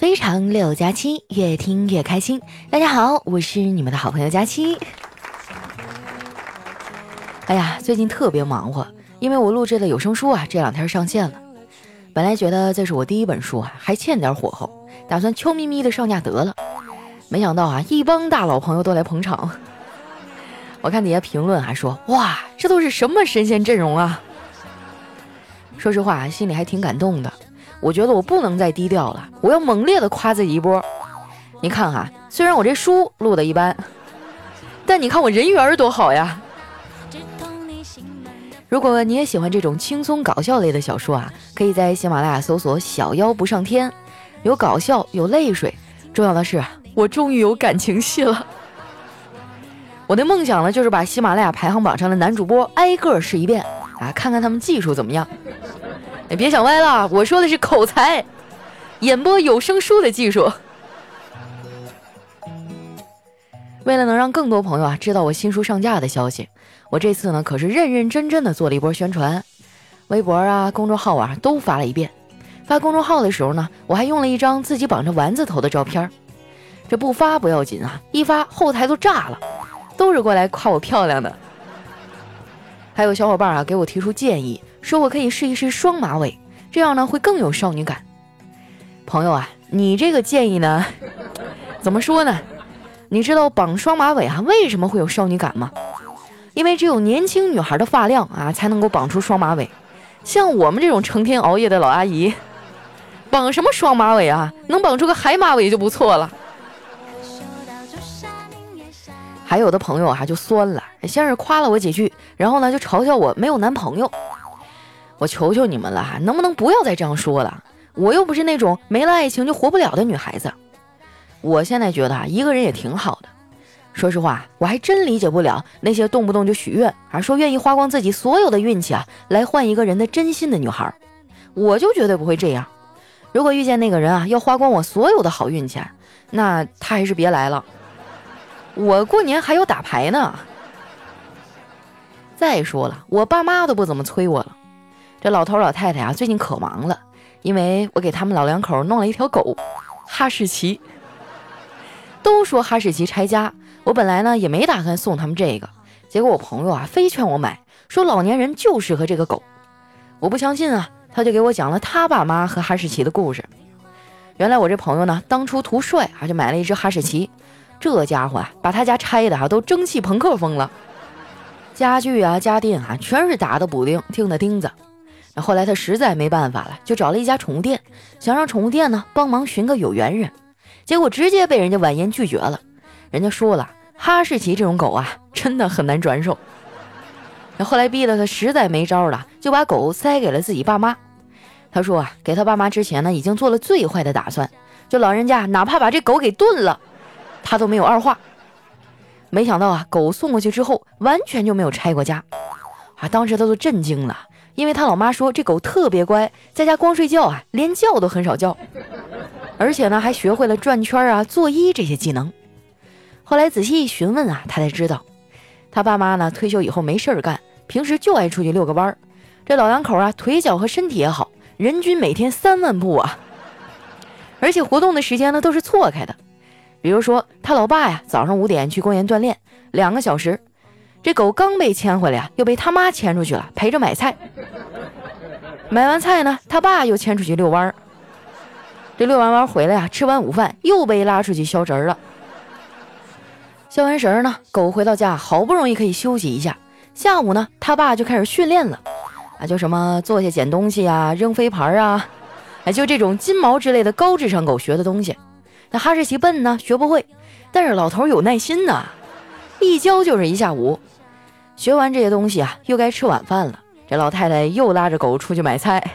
非常六加七，越听越开心。大家好，我是你们的好朋友佳期。哎呀，最近特别忙活，因为我录制的有声书啊，这两天上线了。本来觉得这是我第一本书啊，还欠点火候，打算悄咪咪的上架得了。没想到啊，一帮大佬朋友都来捧场。我看底下评论还说：“哇，这都是什么神仙阵容啊！”说实话，心里还挺感动的。我觉得我不能再低调了，我要猛烈的夸自己一波。你看哈，虽然我这书录的一般，但你看我人缘多好呀。如果你也喜欢这种轻松搞笑类的小说啊，可以在喜马拉雅搜索“小妖不上天”，有搞笑，有泪水，重要的是我终于有感情戏了。我的梦想呢，就是把喜马拉雅排行榜上的男主播挨个试一遍啊，看看他们技术怎么样。你别想歪了，我说的是口才，演播有声书的技术。为了能让更多朋友啊知道我新书上架的消息，我这次呢可是认认真真的做了一波宣传，微博啊、公众号啊都发了一遍。发公众号的时候呢，我还用了一张自己绑着丸子头的照片。这不发不要紧啊，一发后台都炸了，都是过来夸我漂亮的。还有小伙伴啊给我提出建议。说我可以试一试双马尾，这样呢会更有少女感。朋友啊，你这个建议呢，怎么说呢？你知道绑双马尾啊为什么会有少女感吗？因为只有年轻女孩的发量啊才能够绑出双马尾，像我们这种成天熬夜的老阿姨，绑什么双马尾啊？能绑出个海马尾就不错了。还有的朋友啊就酸了，先是夸了我几句，然后呢就嘲笑我没有男朋友。我求求你们了，能不能不要再这样说了？我又不是那种没了爱情就活不了的女孩子。我现在觉得啊，一个人也挺好的。说实话，我还真理解不了那些动不动就许愿，还说愿意花光自己所有的运气啊，来换一个人的真心的女孩。我就绝对不会这样。如果遇见那个人啊，要花光我所有的好运气，那他还是别来了。我过年还要打牌呢。再说了，我爸妈都不怎么催我了。这老头老太太啊，最近可忙了，因为我给他们老两口弄了一条狗，哈士奇。都说哈士奇拆家，我本来呢也没打算送他们这个，结果我朋友啊非劝我买，说老年人就适合这个狗。我不相信啊，他就给我讲了他爸妈和哈士奇的故事。原来我这朋友呢，当初图帅啊，就买了一只哈士奇，这家伙啊，把他家拆的哈都蒸汽朋克风了，家具啊家电啊全是打的补丁，钉的钉子。那后来他实在没办法了，就找了一家宠物店，想让宠物店呢帮忙寻个有缘人，结果直接被人家婉言拒绝了。人家说了，哈士奇这种狗啊，真的很难转手。那后来逼得他实在没招了，就把狗塞给了自己爸妈。他说啊，给他爸妈之前呢，已经做了最坏的打算，就老人家哪怕把这狗给炖了，他都没有二话。没想到啊，狗送过去之后，完全就没有拆过家，啊，当时他都震惊了。因为他老妈说这狗特别乖，在家光睡觉啊，连觉都很少叫，而且呢还学会了转圈啊、作揖这些技能。后来仔细一询问啊，他才知道，他爸妈呢退休以后没事儿干，平时就爱出去遛个弯儿。这老两口啊，腿脚和身体也好，人均每天三万步啊，而且活动的时间呢都是错开的。比如说他老爸呀，早上五点去公园锻炼两个小时。这狗刚被牵回来呀，又被他妈牵出去了，陪着买菜。买完菜呢，他爸又牵出去遛弯儿。这遛完弯回来呀，吃完午饭又被拉出去消食儿了。消完食儿呢，狗回到家，好不容易可以休息一下。下午呢，他爸就开始训练了，啊，就什么坐下捡东西啊，扔飞盘啊，哎，就这种金毛之类的高智商狗学的东西。那哈士奇笨呢，学不会，但是老头有耐心呐，一教就是一下午。学完这些东西啊，又该吃晚饭了。这老太太又拉着狗出去买菜。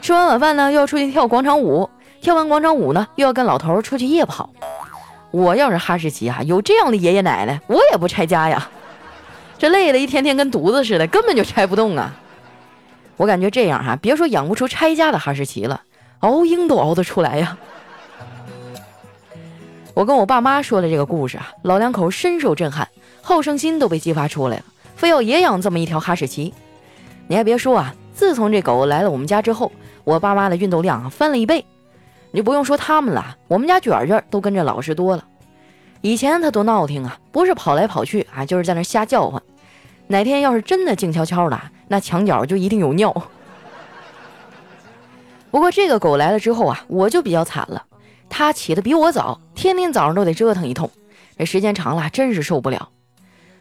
吃完晚饭呢，又要出去跳广场舞。跳完广场舞呢，又要跟老头出去夜跑。我要是哈士奇啊，有这样的爷爷奶奶，我也不拆家呀。这累的一天天跟犊子似的，根本就拆不动啊。我感觉这样哈，别说养不出拆家的哈士奇了，熬鹰都熬得出来呀。我跟我爸妈说了这个故事啊，老两口深受震撼。好胜心都被激发出来了，非要也养这么一条哈士奇。你还别说啊，自从这狗来了我们家之后，我爸妈的运动量啊翻了一倍。你不用说他们了，我们家卷卷都跟着老实多了。以前他多闹腾啊，不是跑来跑去啊，就是在那瞎叫唤。哪天要是真的静悄悄的，那墙角就一定有尿。不过这个狗来了之后啊，我就比较惨了。它起的比我早，天天早上都得折腾一通，这时间长了真是受不了。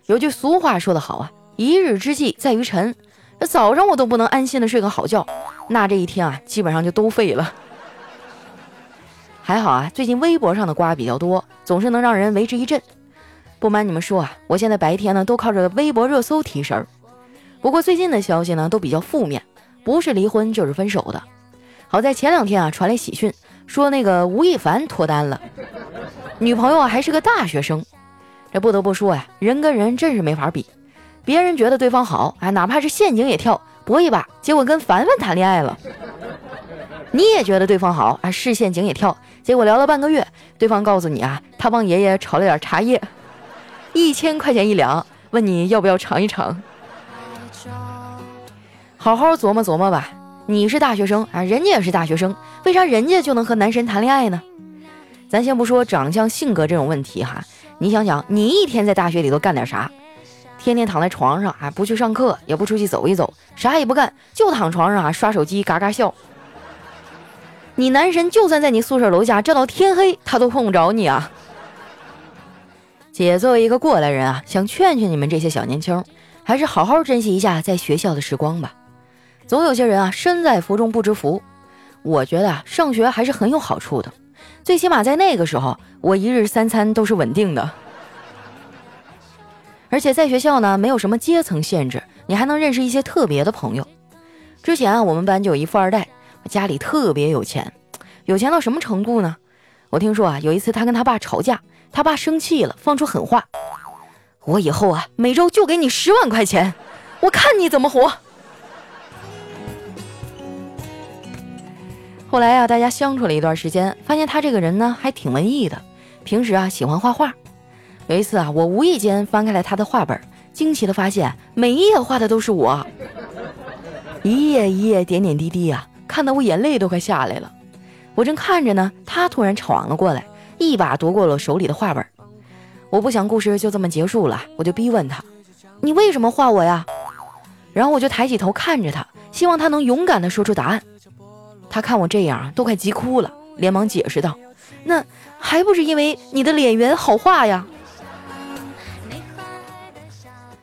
有句俗话说得好啊，一日之计在于晨。这早上我都不能安心的睡个好觉，那这一天啊，基本上就都废了。还好啊，最近微博上的瓜比较多，总是能让人为之一振。不瞒你们说啊，我现在白天呢都靠着微博热搜提神儿。不过最近的消息呢都比较负面，不是离婚就是分手的。好在前两天啊传来喜讯，说那个吴亦凡脱单了，女朋友啊还是个大学生。这不得不说呀，人跟人真是没法比。别人觉得对方好，啊，哪怕是陷阱也跳搏一把，结果跟凡凡谈恋爱了。你也觉得对方好，啊，是陷阱也跳，结果聊了半个月，对方告诉你啊，他帮爷爷炒了点茶叶，一千块钱一两，问你要不要尝一尝。好好琢磨琢磨吧，你是大学生啊，人家也是大学生，为啥人家就能和男神谈恋爱呢？咱先不说长相、性格这种问题哈，你想想，你一天在大学里头干点啥？天天躺在床上啊，不去上课，也不出去走一走，啥也不干，就躺床上啊刷手机，嘎嘎笑。你男神就算在你宿舍楼下站到天黑，他都碰不着你啊！姐作为一个过来人啊，想劝劝你们这些小年轻，还是好好珍惜一下在学校的时光吧。总有些人啊，身在福中不知福。我觉得啊，上学还是很有好处的，最起码在那个时候，我一日三餐都是稳定的。而且在学校呢，没有什么阶层限制，你还能认识一些特别的朋友。之前啊，我们班就有一富二代，家里特别有钱，有钱到什么程度呢？我听说啊，有一次他跟他爸吵架，他爸生气了，放出狠话：“我以后啊，每周就给你十万块钱，我看你怎么活。”后来啊，大家相处了一段时间，发现他这个人呢，还挺文艺的，平时啊喜欢画画。有一次啊，我无意间翻开了他的画本，惊奇的发现每一页画的都是我，一页一页点点滴滴啊，看得我眼泪都快下来了。我正看着呢，他突然闯了过来，一把夺过了手里的画本。我不想故事就这么结束了，我就逼问他：“你为什么画我呀？”然后我就抬起头看着他，希望他能勇敢的说出答案。他看我这样都快急哭了，连忙解释道：“那还不是因为你的脸圆好画呀。”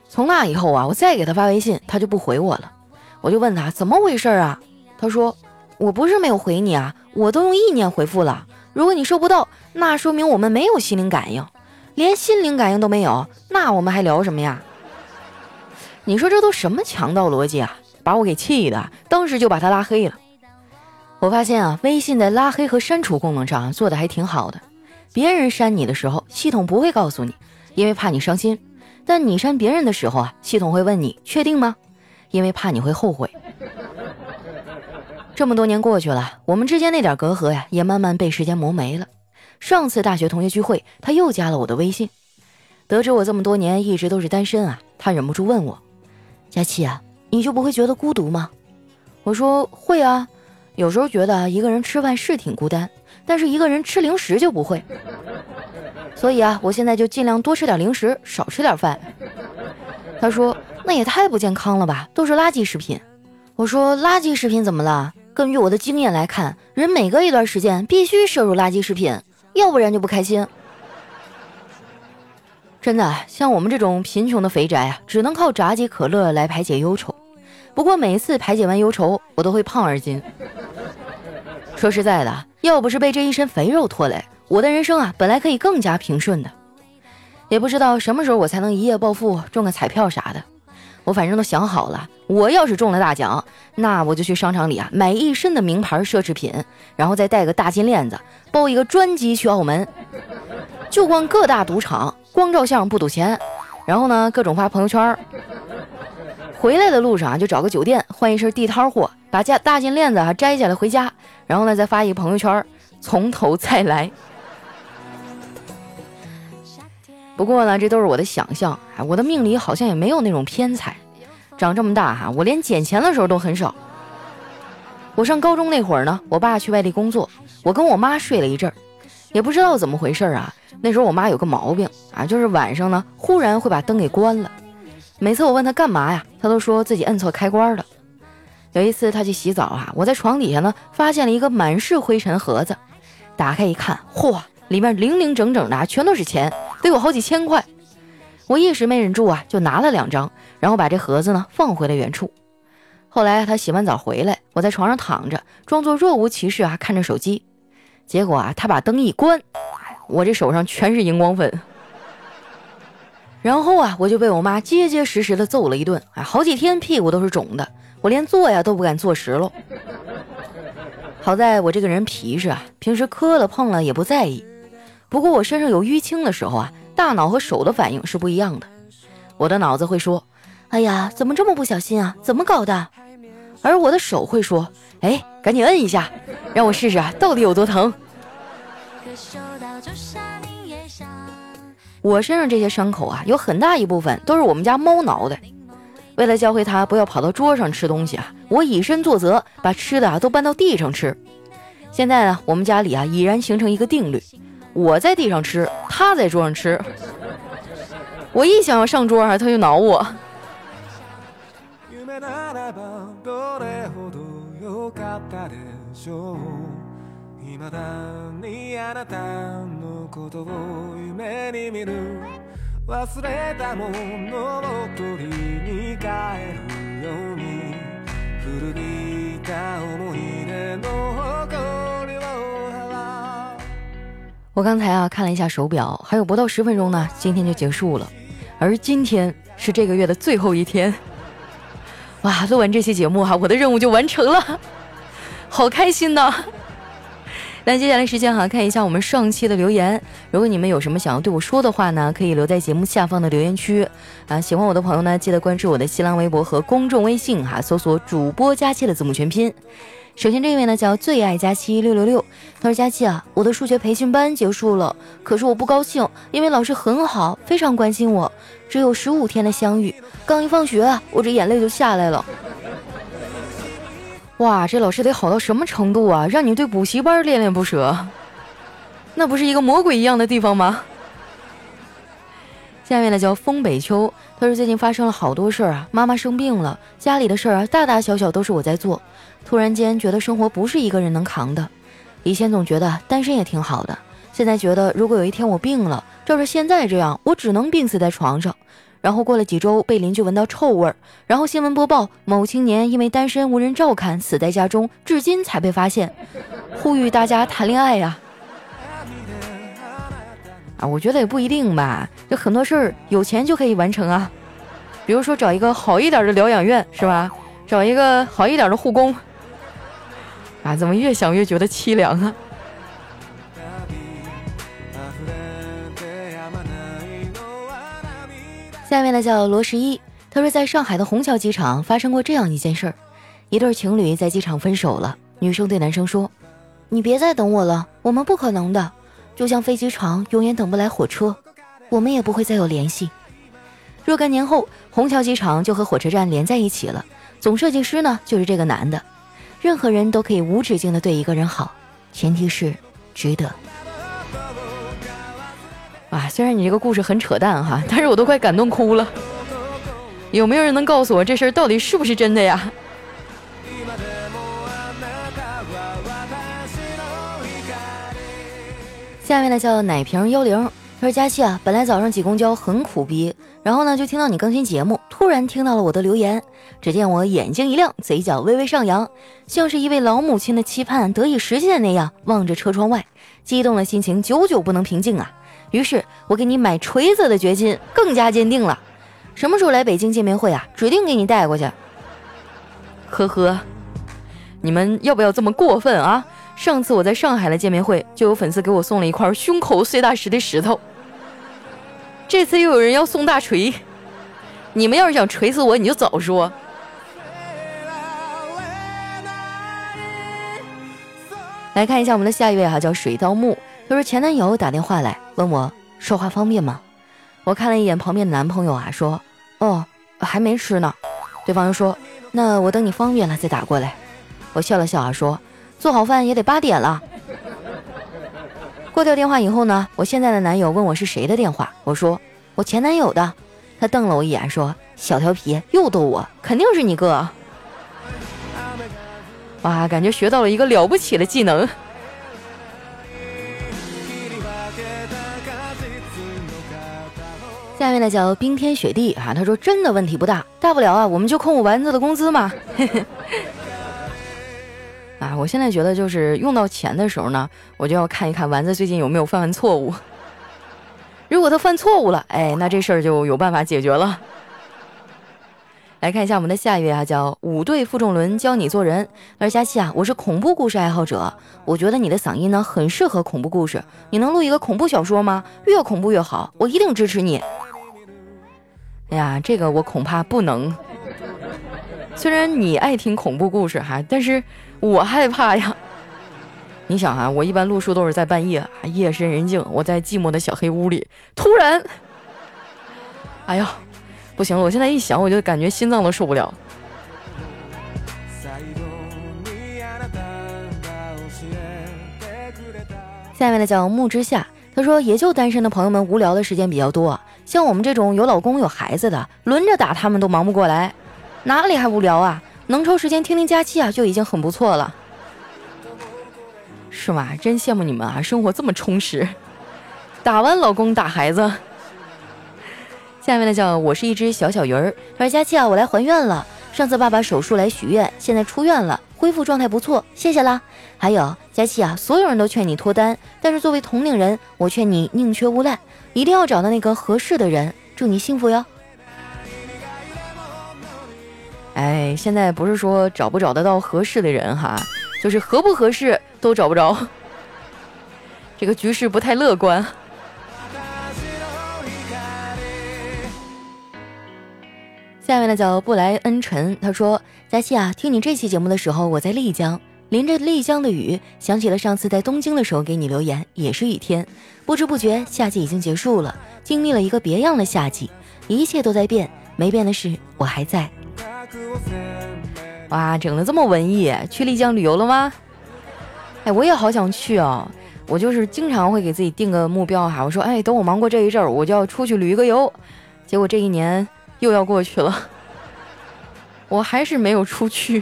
从那以后啊，我再给他发微信，他就不回我了。我就问他怎么回事啊？他说：“我不是没有回你啊，我都用意念回复了。如果你收不到，那说明我们没有心灵感应，连心灵感应都没有，那我们还聊什么呀？”你说这都什么强盗逻辑啊？把我给气的，当时就把他拉黑了。我发现啊，微信在拉黑和删除功能上做的还挺好的。别人删你的时候，系统不会告诉你，因为怕你伤心。但你删别人的时候啊，系统会问你确定吗？因为怕你会后悔。这么多年过去了，我们之间那点隔阂呀，也慢慢被时间磨没了。上次大学同学聚会，他又加了我的微信。得知我这么多年一直都是单身啊，他忍不住问我：“佳琪啊，你就不会觉得孤独吗？”我说：“会啊，有时候觉得一个人吃饭是挺孤单，但是一个人吃零食就不会。”所以啊，我现在就尽量多吃点零食，少吃点饭。他说：“那也太不健康了吧，都是垃圾食品。”我说：“垃圾食品怎么了？根据我的经验来看，人每隔一段时间必须摄入垃圾食品，要不然就不开心。”真的，像我们这种贫穷的肥宅啊，只能靠炸鸡可乐来排解忧愁。不过每一次排解完忧愁，我都会胖二斤。说实在的，要不是被这一身肥肉拖累。我的人生啊，本来可以更加平顺的，也不知道什么时候我才能一夜暴富，中个彩票啥的。我反正都想好了，我要是中了大奖，那我就去商场里啊买一身的名牌奢侈品，然后再戴个大金链子，包一个专机去澳门，就逛各大赌场，光照相不赌钱，然后呢各种发朋友圈。回来的路上啊，就找个酒店换一身地摊货，把家大金链子啊摘下来回家，然后呢再发一个朋友圈，从头再来。不过呢，这都是我的想象。哎，我的命里好像也没有那种偏财。长这么大哈，我连捡钱的时候都很少。我上高中那会儿呢，我爸去外地工作，我跟我妈睡了一阵儿，也不知道怎么回事啊。那时候我妈有个毛病啊，就是晚上呢忽然会把灯给关了。每次我问他干嘛呀，他都说自己摁错开关了。有一次他去洗澡啊，我在床底下呢发现了一个满是灰尘盒子，打开一看，嚯，里面零零整整的全都是钱，得有好几千块。我一时没忍住啊，就拿了两张，然后把这盒子呢放回了原处。后来他洗完澡回来，我在床上躺着，装作若无其事啊，看着手机。结果啊，他把灯一关，我这手上全是荧光粉。然后啊，我就被我妈结结实实的揍了一顿，哎，好几天屁股都是肿的，我连坐呀都不敢坐实喽。好在我这个人皮实啊，平时磕了碰了也不在意。不过我身上有淤青的时候啊，大脑和手的反应是不一样的。我的脑子会说。哎呀，怎么这么不小心啊？怎么搞的？而我的手会说：“哎，赶紧摁一下，让我试试啊，到底有多疼。”可收到就删我身上这些伤口啊，有很大一部分都是我们家猫挠的。为了教会它不要跑到桌上吃东西啊，我以身作则，把吃的啊都搬到地上吃。现在呢，我们家里啊已然形成一个定律：我在地上吃，它在桌上吃。我一想要上桌啊，它就挠我。我刚才啊看了一下手表，还有不到十分钟呢，今天就结束了。而今天是这个月的最后一天。哇，录完这期节目哈，我的任务就完成了，好开心呐！那接下来时间哈，看一下我们上期的留言。如果你们有什么想要对我说的话呢，可以留在节目下方的留言区啊。喜欢我的朋友呢，记得关注我的新浪微博和公众微信哈，搜索“主播佳期”的字母全拼。首先这位呢叫最爱佳期六六六，他说：“佳期啊，我的数学培训班结束了，可是我不高兴，因为老师很好，非常关心我。只有十五天的相遇，刚一放学，我这眼泪就下来了。哇，这老师得好到什么程度啊，让你对补习班恋恋不舍？那不是一个魔鬼一样的地方吗？”下面呢叫风北秋，他说最近发生了好多事儿啊，妈妈生病了，家里的事儿啊，大大小小都是我在做。突然间觉得生活不是一个人能扛的，以前总觉得单身也挺好的，现在觉得如果有一天我病了，照着现在这样，我只能病死在床上，然后过了几周被邻居闻到臭味儿，然后新闻播报某青年因为单身无人照看死在家中，至今才被发现，呼吁大家谈恋爱呀。啊，我觉得也不一定吧，这很多事儿有钱就可以完成啊，比如说找一个好一点的疗养院，是吧？找一个好一点的护工。啊，怎么越想越觉得凄凉啊？下面呢叫罗十一，他说在上海的虹桥机场发生过这样一件事儿，一对情侣在机场分手了，女生对男生说：“你别再等我了，我们不可能的。”就像飞机场永远等不来火车，我们也不会再有联系。若干年后，虹桥机场就和火车站连在一起了。总设计师呢，就是这个男的。任何人都可以无止境的对一个人好，前提是值得。啊，虽然你这个故事很扯淡哈，但是我都快感动哭了。有没有人能告诉我这事儿到底是不是真的呀？下面呢叫奶瓶幽灵，他说佳期啊，本来早上挤公交很苦逼，然后呢就听到你更新节目，突然听到了我的留言，只见我眼睛一亮，嘴角微微上扬，像是一位老母亲的期盼得以实现那样，望着车窗外，激动的心情久久不能平静啊。于是我给你买锤子的决心更加坚定了，什么时候来北京见面会啊？指定给你带过去。呵呵，你们要不要这么过分啊？上次我在上海的见面会，就有粉丝给我送了一块胸口碎大石的石头。这次又有人要送大锤，你们要是想锤死我，你就早说。来看一下我们的下一位哈，叫水稻木，他说前男友打电话来问我说话方便吗？我看了一眼旁边的男朋友啊，说哦还没吃呢。对方又说那我等你方便了再打过来。我笑了笑啊，说做好饭也得八点了。挂掉电话以后呢，我现在的男友问我是谁的电话，我说我前男友的。他瞪了我一眼，说小调皮又逗我，肯定是你哥。哇，感觉学到了一个了不起的技能。下面呢叫冰天雪地啊，他说真的问题不大，大不了啊，我们就扣我丸子的工资嘛。啊，我现在觉得就是用到钱的时候呢，我就要看一看丸子最近有没有犯完错误。如果他犯错误了，哎，那这事儿就有办法解决了。来看一下我们的下一位啊，叫五队负重轮教你做人。他说佳期啊，我是恐怖故事爱好者，我觉得你的嗓音呢很适合恐怖故事，你能录一个恐怖小说吗？越恐怖越好，我一定支持你。哎呀，这个我恐怕不能。虽然你爱听恐怖故事哈，但是我害怕呀。你想啊，我一般录书都是在半夜，夜深人静，我在寂寞的小黑屋里，突然，哎呀，不行了！我现在一想，我就感觉心脏都受不了。下面的叫木之夏，他说，也就单身的朋友们无聊的时间比较多。像我们这种有老公有孩子的，轮着打他们都忙不过来，哪里还无聊啊？能抽时间听听假期啊，就已经很不错了，是吗？真羡慕你们啊，生活这么充实。打完老公打孩子，下面的叫我是一只小小鱼儿。他说：“佳期啊，我来还愿了。上次爸爸手术来许愿，现在出院了，恢复状态不错，谢谢啦。还有佳琪啊，所有人都劝你脱单，但是作为同龄人，我劝你宁缺毋滥。”一定要找到那个合适的人，祝你幸福哟！哎，现在不是说找不找得到合适的人哈，就是合不合适都找不着，这个局势不太乐观。下面呢叫布莱恩陈，他说：“佳期啊，听你这期节目的时候，我在丽江。”淋着丽江的雨，想起了上次在东京的时候给你留言，也是雨天。不知不觉，夏季已经结束了，经历了一个别样的夏季，一切都在变，没变的是我还在。哇，整的这么文艺，去丽江旅游了吗？哎，我也好想去啊！我就是经常会给自己定个目标哈，我说，哎，等我忙过这一阵儿，我就要出去旅一个游。结果这一年又要过去了，我还是没有出去。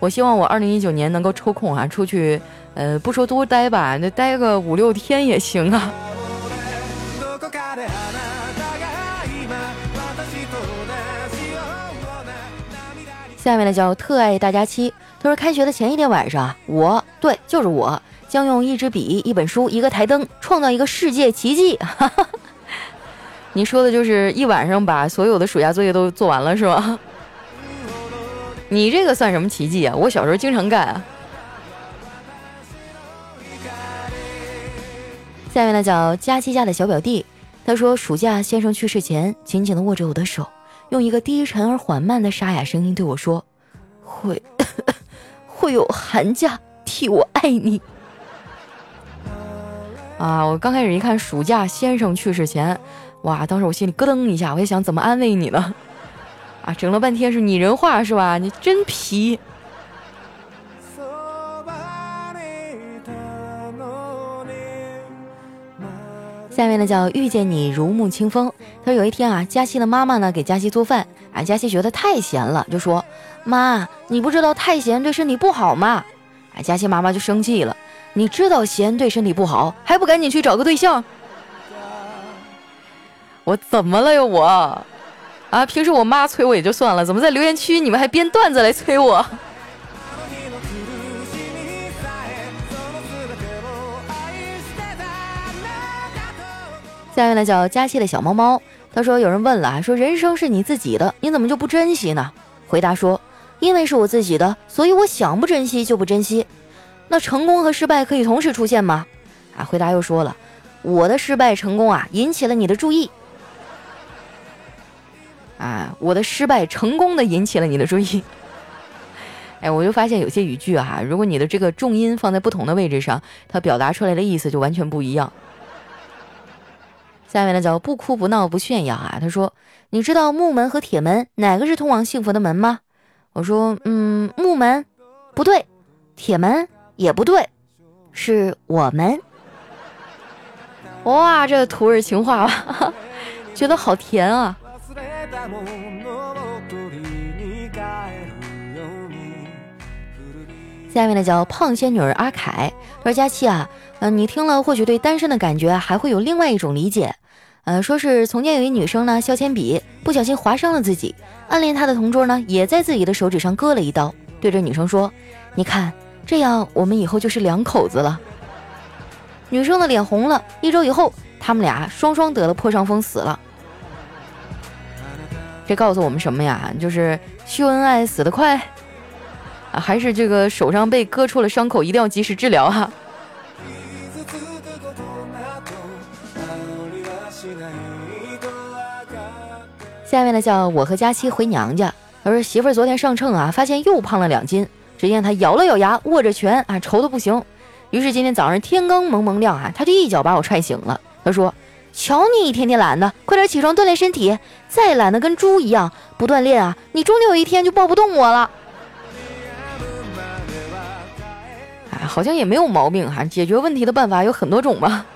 我希望我二零一九年能够抽空啊，出去，呃，不说多待吧，那待个五六天也行啊。下面呢叫特爱大家期，他说开学的前一天晚上，我对，就是我，将用一支笔、一本书、一个台灯，创造一个世界奇迹。你说的就是一晚上把所有的暑假作业都做完了是吗？你这个算什么奇迹啊！我小时候经常干啊。下面呢叫佳期家的小表弟，他说暑假先生去世前，紧紧的握着我的手，用一个低沉而缓慢的沙哑声音对我说：“会 会有寒假替我爱你。”啊！我刚开始一看暑假先生去世前，哇！当时我心里咯噔一下，我也想怎么安慰你呢？整了半天是拟人化是吧？你真皮。下面呢叫遇见你如沐清风。他说有一天啊，佳琪的妈妈呢给佳琪做饭，啊，佳琪觉得太咸了，就说：“妈，你不知道太咸对身体不好吗？”哎，佳琪妈妈就生气了：“你知道咸对身体不好，还不赶紧去找个对象？”我怎么了呀我？啊！平时我妈催我也就算了，怎么在留言区你们还编段子来催我？下面呢叫佳期的小猫猫，他说有人问了啊，说人生是你自己的，你怎么就不珍惜呢？回答说，因为是我自己的，所以我想不珍惜就不珍惜。那成功和失败可以同时出现吗？啊，回答又说了，我的失败成功啊，引起了你的注意。啊，我的失败成功的引起了你的注意。哎，我就发现有些语句啊，如果你的这个重音放在不同的位置上，它表达出来的意思就完全不一样。下面呢叫不哭不闹不炫耀啊，他说：“你知道木门和铁门哪个是通往幸福的门吗？”我说，嗯，木门不对，铁门也不对，是我们。哇，这土味情话吧，觉得好甜啊。下面呢叫胖仙女儿阿凯，说佳期啊，嗯，你听了或许对单身的感觉还会有另外一种理解，呃，说是从前有一女生呢削铅笔不小心划伤了自己，暗恋她的同桌呢也在自己的手指上割了一刀，对着女生说，你看这样我们以后就是两口子了。女生的脸红了，一周以后他们俩双双得了破伤风死了。这告诉我们什么呀？就是秀恩爱死得快。啊，还是这个手上被割出了伤口，一定要及时治疗哈。下面呢，叫我和佳期回娘家。他说媳妇儿昨天上秤啊，发现又胖了两斤。只见他咬了咬牙，握着拳啊，愁的不行。于是今天早上天刚蒙蒙亮啊，他就一脚把我踹醒了。他说：“瞧你一天天懒的，快点起床锻炼身体。再懒得跟猪一样，不锻炼啊，你终究有一天就抱不动我了。”好像也没有毛病哈，解决问题的办法有很多种吧。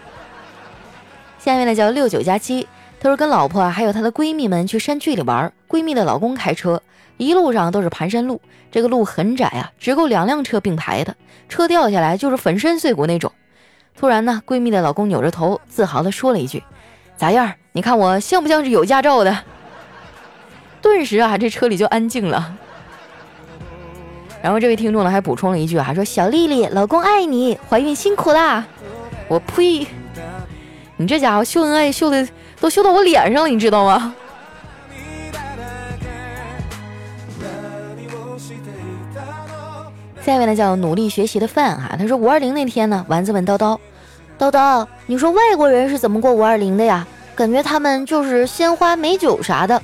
下面呢叫六九加七，他说跟老婆啊还有她的闺蜜们去山区里玩，闺蜜的老公开车，一路上都是盘山路，这个路很窄啊，只够两辆车并排的，车掉下来就是粉身碎骨那种。突然呢，闺蜜的老公扭着头，自豪地说了一句：“咋样？你看我像不像是有驾照的？”顿时啊，这车里就安静了。然后这位听众呢还补充了一句啊，说小丽丽，老公爱你，怀孕辛苦啦。我呸！你这家伙秀恩爱秀的都秀到我脸上了，你知道吗？下一位呢叫努力学习的范哈，他说五二零那天呢，丸子问叨叨，叨叨，你说外国人是怎么过五二零的呀？感觉他们就是鲜花美酒啥的。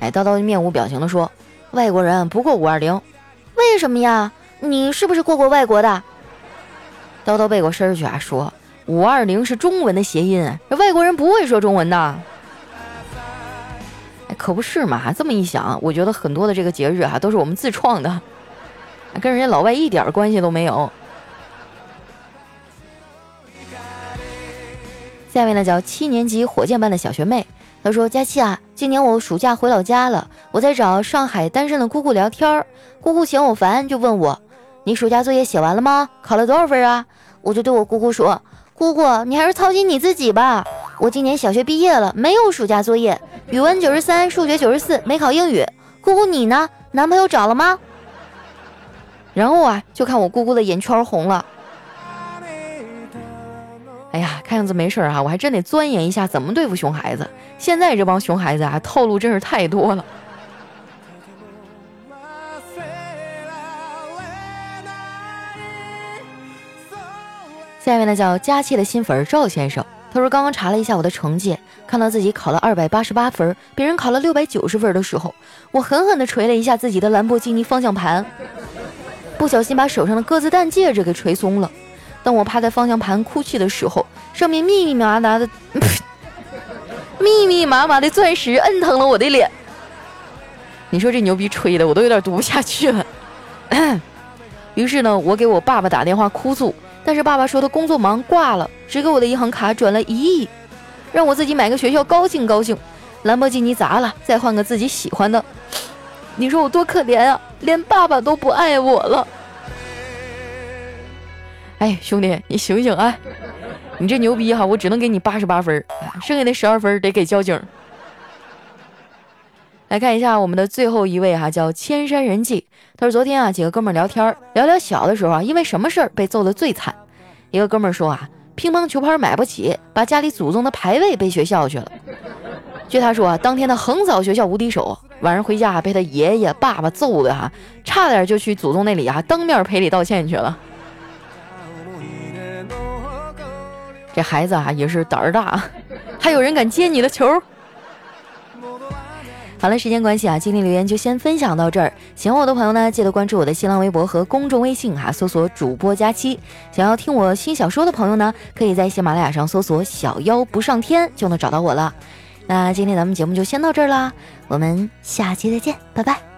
哎，叨叨面无表情的说，外国人不过五二零。为什么呀？你是不是过过外国的？叨叨背过身去啊，说五二零是中文的谐音，这外国人不会说中文的。哎，可不是嘛！这么一想，我觉得很多的这个节日啊，都是我们自创的，跟人家老外一点关系都没有。下面呢，叫七年级火箭班的小学妹。她说：“佳期啊，今年我暑假回老家了，我在找上海单身的姑姑聊天儿。姑姑嫌我烦，就问我：你暑假作业写完了吗？考了多少分啊？我就对我姑姑说：姑姑，你还是操心你自己吧。我今年小学毕业了，没有暑假作业，语文九十三，数学九十四，没考英语。姑姑你呢？男朋友找了吗？然后啊，就看我姑姑的眼圈红了。”哎呀，看样子没事儿哈，我还真得钻研一下怎么对付熊孩子。现在这帮熊孩子啊，套路真是太多了。下面呢叫佳期的新粉赵先生，他说刚刚查了一下我的成绩，看到自己考了二百八十八分，别人考了六百九十分的时候，我狠狠地捶了一下自己的兰博基尼方向盘，不小心把手上的鸽子蛋戒指给捶松了。当我趴在方向盘哭泣的时候，上面密密麻麻的、密密麻麻的钻石摁疼了我的脸。你说这牛逼吹的，我都有点读不下去了。于是呢，我给我爸爸打电话哭诉，但是爸爸说他工作忙挂了，只给我的银行卡转了一亿，让我自己买个学校高兴高兴。兰博基尼砸了，再换个自己喜欢的。你说我多可怜啊，连爸爸都不爱我了。哎，兄弟，你醒醒啊！你这牛逼哈，我只能给你八十八分，剩下那十二分得给交警。来看一下我们的最后一位哈，叫千山人迹。他说昨天啊，几个哥们聊天，聊聊小的时候啊，因为什么事儿被揍的最惨。一个哥们说啊，乒乓球拍买不起，把家里祖宗的牌位背学校去了。据他说啊，当天他横扫学校无敌手，晚上回家被他爷爷爸爸揍的哈，差点就去祖宗那里啊当面赔礼道歉去了。这孩子啊也是胆儿大，还有人敢接你的球。好了，时间关系啊，今天留言就先分享到这儿。喜欢我的朋友呢，记得关注我的新浪微博和公众微信哈，搜索主播佳期。想要听我新小说的朋友呢，可以在喜马拉雅上搜索“小妖不上天”就能找到我了。那今天咱们节目就先到这儿啦，我们下期再见，拜拜。